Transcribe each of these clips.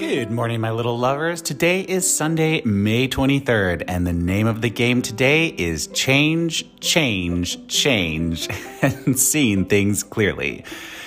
Good morning, my little lovers. Today is Sunday, May 23rd, and the name of the game today is Change, Change, Change, and Seeing Things Clearly.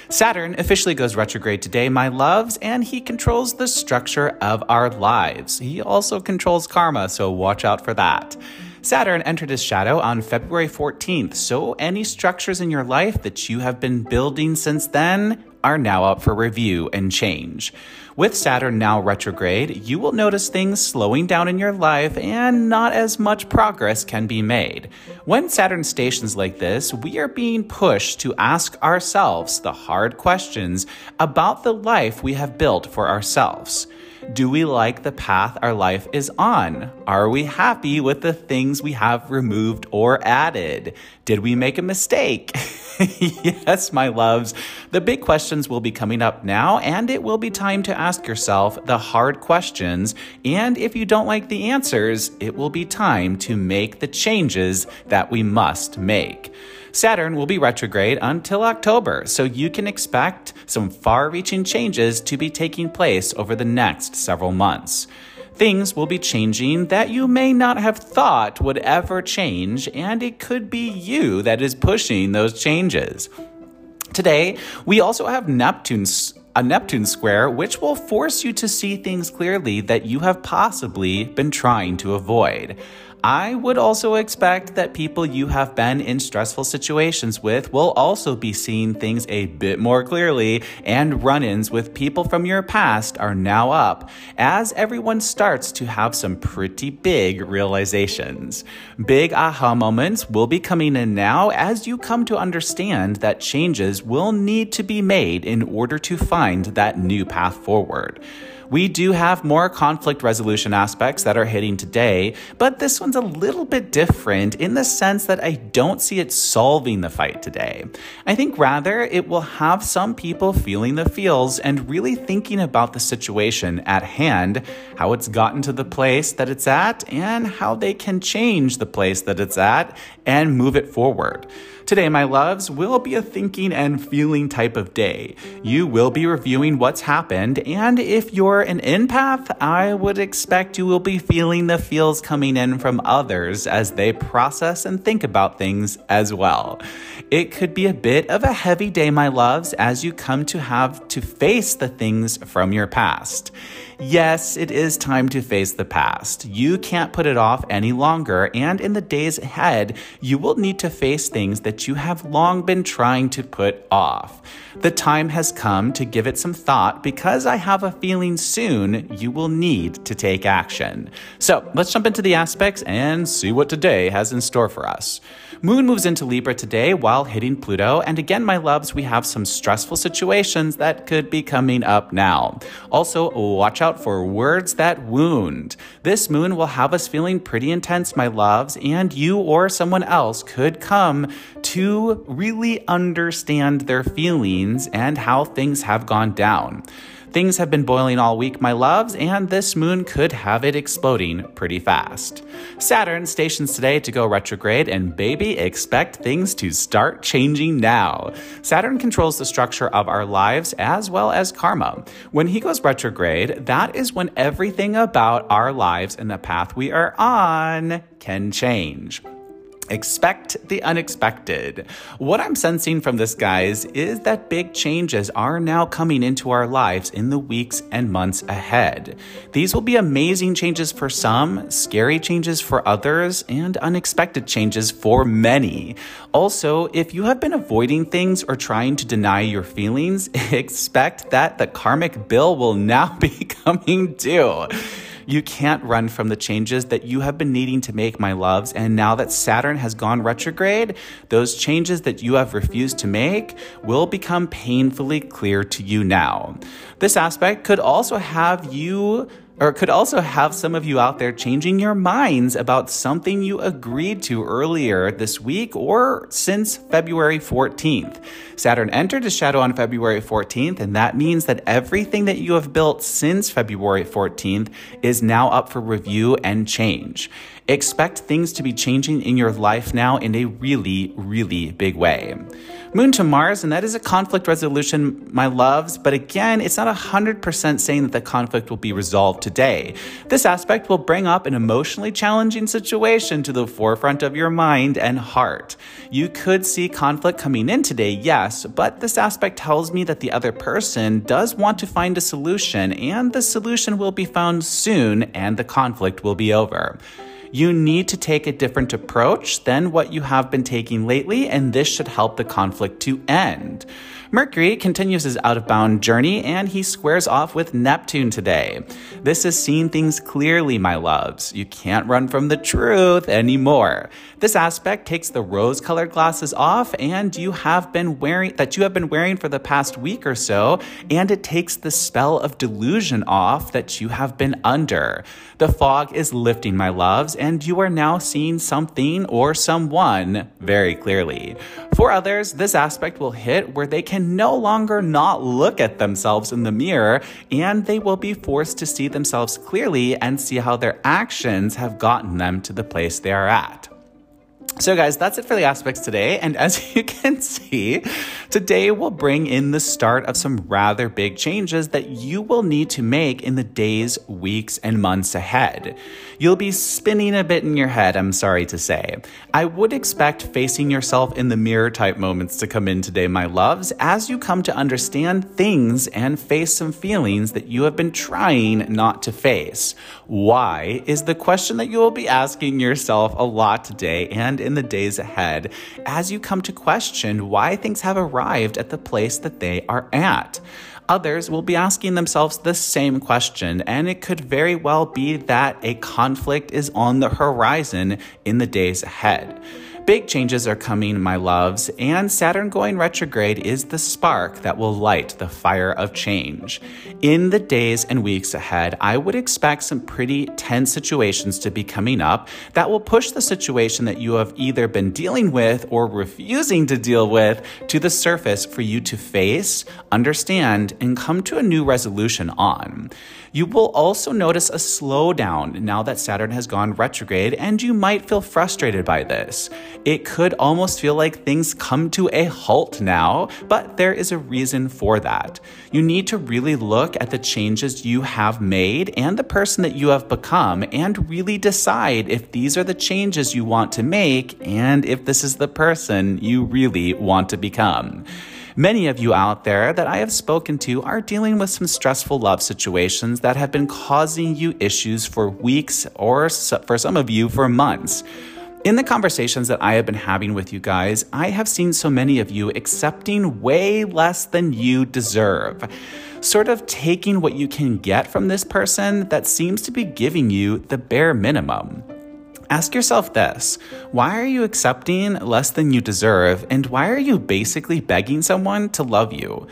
Saturn officially goes retrograde today, my loves, and he controls the structure of our lives. He also controls karma, so watch out for that. Saturn entered his shadow on February 14th, so any structures in your life that you have been building since then are now up for review and change. With Saturn now retrograde, you will notice things slowing down in your life and not as much progress can be made. When Saturn stations like this, we are being pushed to ask ourselves the hard questions about the life we have built for ourselves. Do we like the path our life is on? Are we happy with the things we have removed or added? Did we make a mistake? yes, my loves. The big questions will be coming up now, and it will be time to ask yourself the hard questions. And if you don't like the answers, it will be time to make the changes that we must make. Saturn will be retrograde until October, so you can expect some far reaching changes to be taking place over the next several months. Things will be changing that you may not have thought would ever change, and it could be you that is pushing those changes. Today, we also have Neptune's a Neptune square, which will force you to see things clearly that you have possibly been trying to avoid. I would also expect that people you have been in stressful situations with will also be seeing things a bit more clearly, and run ins with people from your past are now up as everyone starts to have some pretty big realizations. Big aha moments will be coming in now as you come to understand that changes will need to be made in order to find that new path forward. We do have more conflict resolution aspects that are hitting today, but this one's a little bit different in the sense that I don't see it solving the fight today. I think rather it will have some people feeling the feels and really thinking about the situation at hand, how it's gotten to the place that it's at, and how they can change the place that it's at and move it forward. Today, my loves, will be a thinking and feeling type of day. You will be reviewing what's happened, and if you're an empath, I would expect you will be feeling the feels coming in from others as they process and think about things as well. It could be a bit of a heavy day, my loves, as you come to have to face the things from your past. Yes, it is time to face the past. You can't put it off any longer, and in the days ahead, you will need to face things that you have long been trying to put off. The time has come to give it some thought because I have a feeling soon you will need to take action. So let's jump into the aspects and see what today has in store for us. Moon moves into Libra today while hitting Pluto, and again, my loves, we have some stressful situations that could be coming up now. Also, watch out for words that wound. This moon will have us feeling pretty intense, my loves, and you or someone else could come to really understand their feelings and how things have gone down. Things have been boiling all week, my loves, and this moon could have it exploding pretty fast. Saturn stations today to go retrograde, and baby, expect things to start changing now. Saturn controls the structure of our lives as well as karma. When he goes retrograde, that is when everything about our lives and the path we are on can change. Expect the unexpected. What I'm sensing from this, guys, is that big changes are now coming into our lives in the weeks and months ahead. These will be amazing changes for some, scary changes for others, and unexpected changes for many. Also, if you have been avoiding things or trying to deny your feelings, expect that the karmic bill will now be coming due. You can't run from the changes that you have been needing to make, my loves. And now that Saturn has gone retrograde, those changes that you have refused to make will become painfully clear to you now. This aspect could also have you or it could also have some of you out there changing your minds about something you agreed to earlier this week or since February 14th. Saturn entered his shadow on February 14th, and that means that everything that you have built since February 14th is now up for review and change. Expect things to be changing in your life now in a really, really big way. Moon to Mars, and that is a conflict resolution, my loves, but again, it's not 100% saying that the conflict will be resolved today. This aspect will bring up an emotionally challenging situation to the forefront of your mind and heart. You could see conflict coming in today, yes, but this aspect tells me that the other person does want to find a solution, and the solution will be found soon, and the conflict will be over you need to take a different approach than what you have been taking lately, and this should help the conflict to end. Mercury continues his out of bound journey and he squares off with Neptune today. This is seeing things clearly, my loves. You can't run from the truth anymore. This aspect takes the rose colored glasses off and you have been wearing that you have been wearing for the past week or so, and it takes the spell of delusion off that you have been under. The fog is lifting, my loves, and you are now seeing something or someone very clearly. For others, this aspect will hit where they can no longer not look at themselves in the mirror and they will be forced to see themselves clearly and see how their actions have gotten them to the place they are at. So, guys, that's it for the aspects today. And as you can see, today will bring in the start of some rather big changes that you will need to make in the days, weeks, and months ahead. You'll be spinning a bit in your head, I'm sorry to say. I would expect facing yourself in the mirror type moments to come in today, my loves, as you come to understand things and face some feelings that you have been trying not to face. Why is the question that you will be asking yourself a lot today and in the days ahead as you come to question why things have arrived at the place that they are at. Others will be asking themselves the same question, and it could very well be that a conflict is on the horizon in the days ahead. Big changes are coming, my loves, and Saturn going retrograde is the spark that will light the fire of change. In the days and weeks ahead, I would expect some pretty tense situations to be coming up that will push the situation that you have either been dealing with or refusing to deal with to the surface for you to face, understand, and come to a new resolution on. You will also notice a slowdown now that Saturn has gone retrograde, and you might feel frustrated by this. It could almost feel like things come to a halt now, but there is a reason for that. You need to really look at the changes you have made and the person that you have become, and really decide if these are the changes you want to make and if this is the person you really want to become. Many of you out there that I have spoken to are dealing with some stressful love situations that have been causing you issues for weeks or for some of you for months. In the conversations that I have been having with you guys, I have seen so many of you accepting way less than you deserve. Sort of taking what you can get from this person that seems to be giving you the bare minimum. Ask yourself this why are you accepting less than you deserve, and why are you basically begging someone to love you?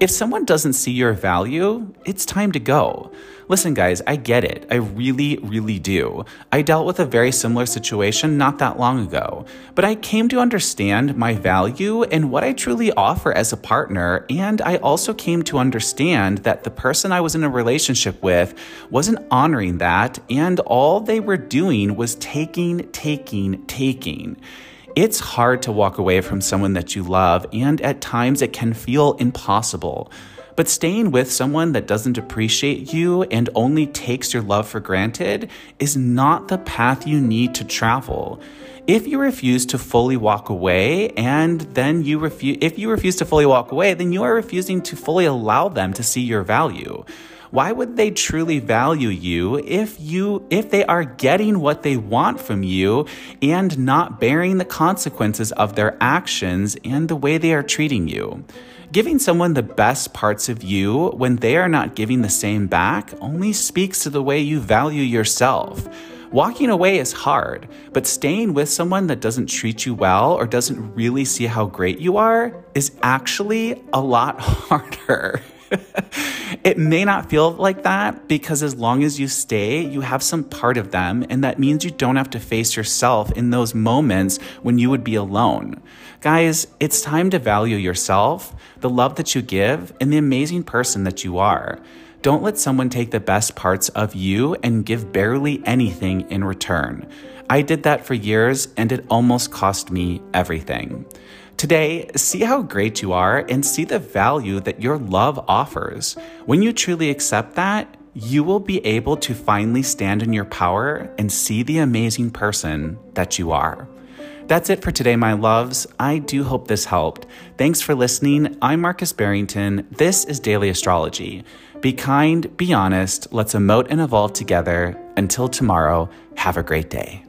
If someone doesn't see your value, it's time to go. Listen, guys, I get it. I really, really do. I dealt with a very similar situation not that long ago, but I came to understand my value and what I truly offer as a partner. And I also came to understand that the person I was in a relationship with wasn't honoring that, and all they were doing was taking, taking, taking. It's hard to walk away from someone that you love, and at times it can feel impossible. But staying with someone that doesn't appreciate you and only takes your love for granted is not the path you need to travel. If you refuse to fully walk away and then you refuse if you refuse to fully walk away, then you are refusing to fully allow them to see your value. Why would they truly value you if you if they are getting what they want from you and not bearing the consequences of their actions and the way they are treating you? Giving someone the best parts of you when they are not giving the same back only speaks to the way you value yourself. Walking away is hard, but staying with someone that doesn't treat you well or doesn't really see how great you are is actually a lot harder. It may not feel like that because as long as you stay, you have some part of them, and that means you don't have to face yourself in those moments when you would be alone. Guys, it's time to value yourself, the love that you give, and the amazing person that you are. Don't let someone take the best parts of you and give barely anything in return. I did that for years and it almost cost me everything. Today, see how great you are and see the value that your love offers. When you truly accept that, you will be able to finally stand in your power and see the amazing person that you are. That's it for today, my loves. I do hope this helped. Thanks for listening. I'm Marcus Barrington. This is Daily Astrology. Be kind, be honest, let's emote and evolve together. Until tomorrow, have a great day.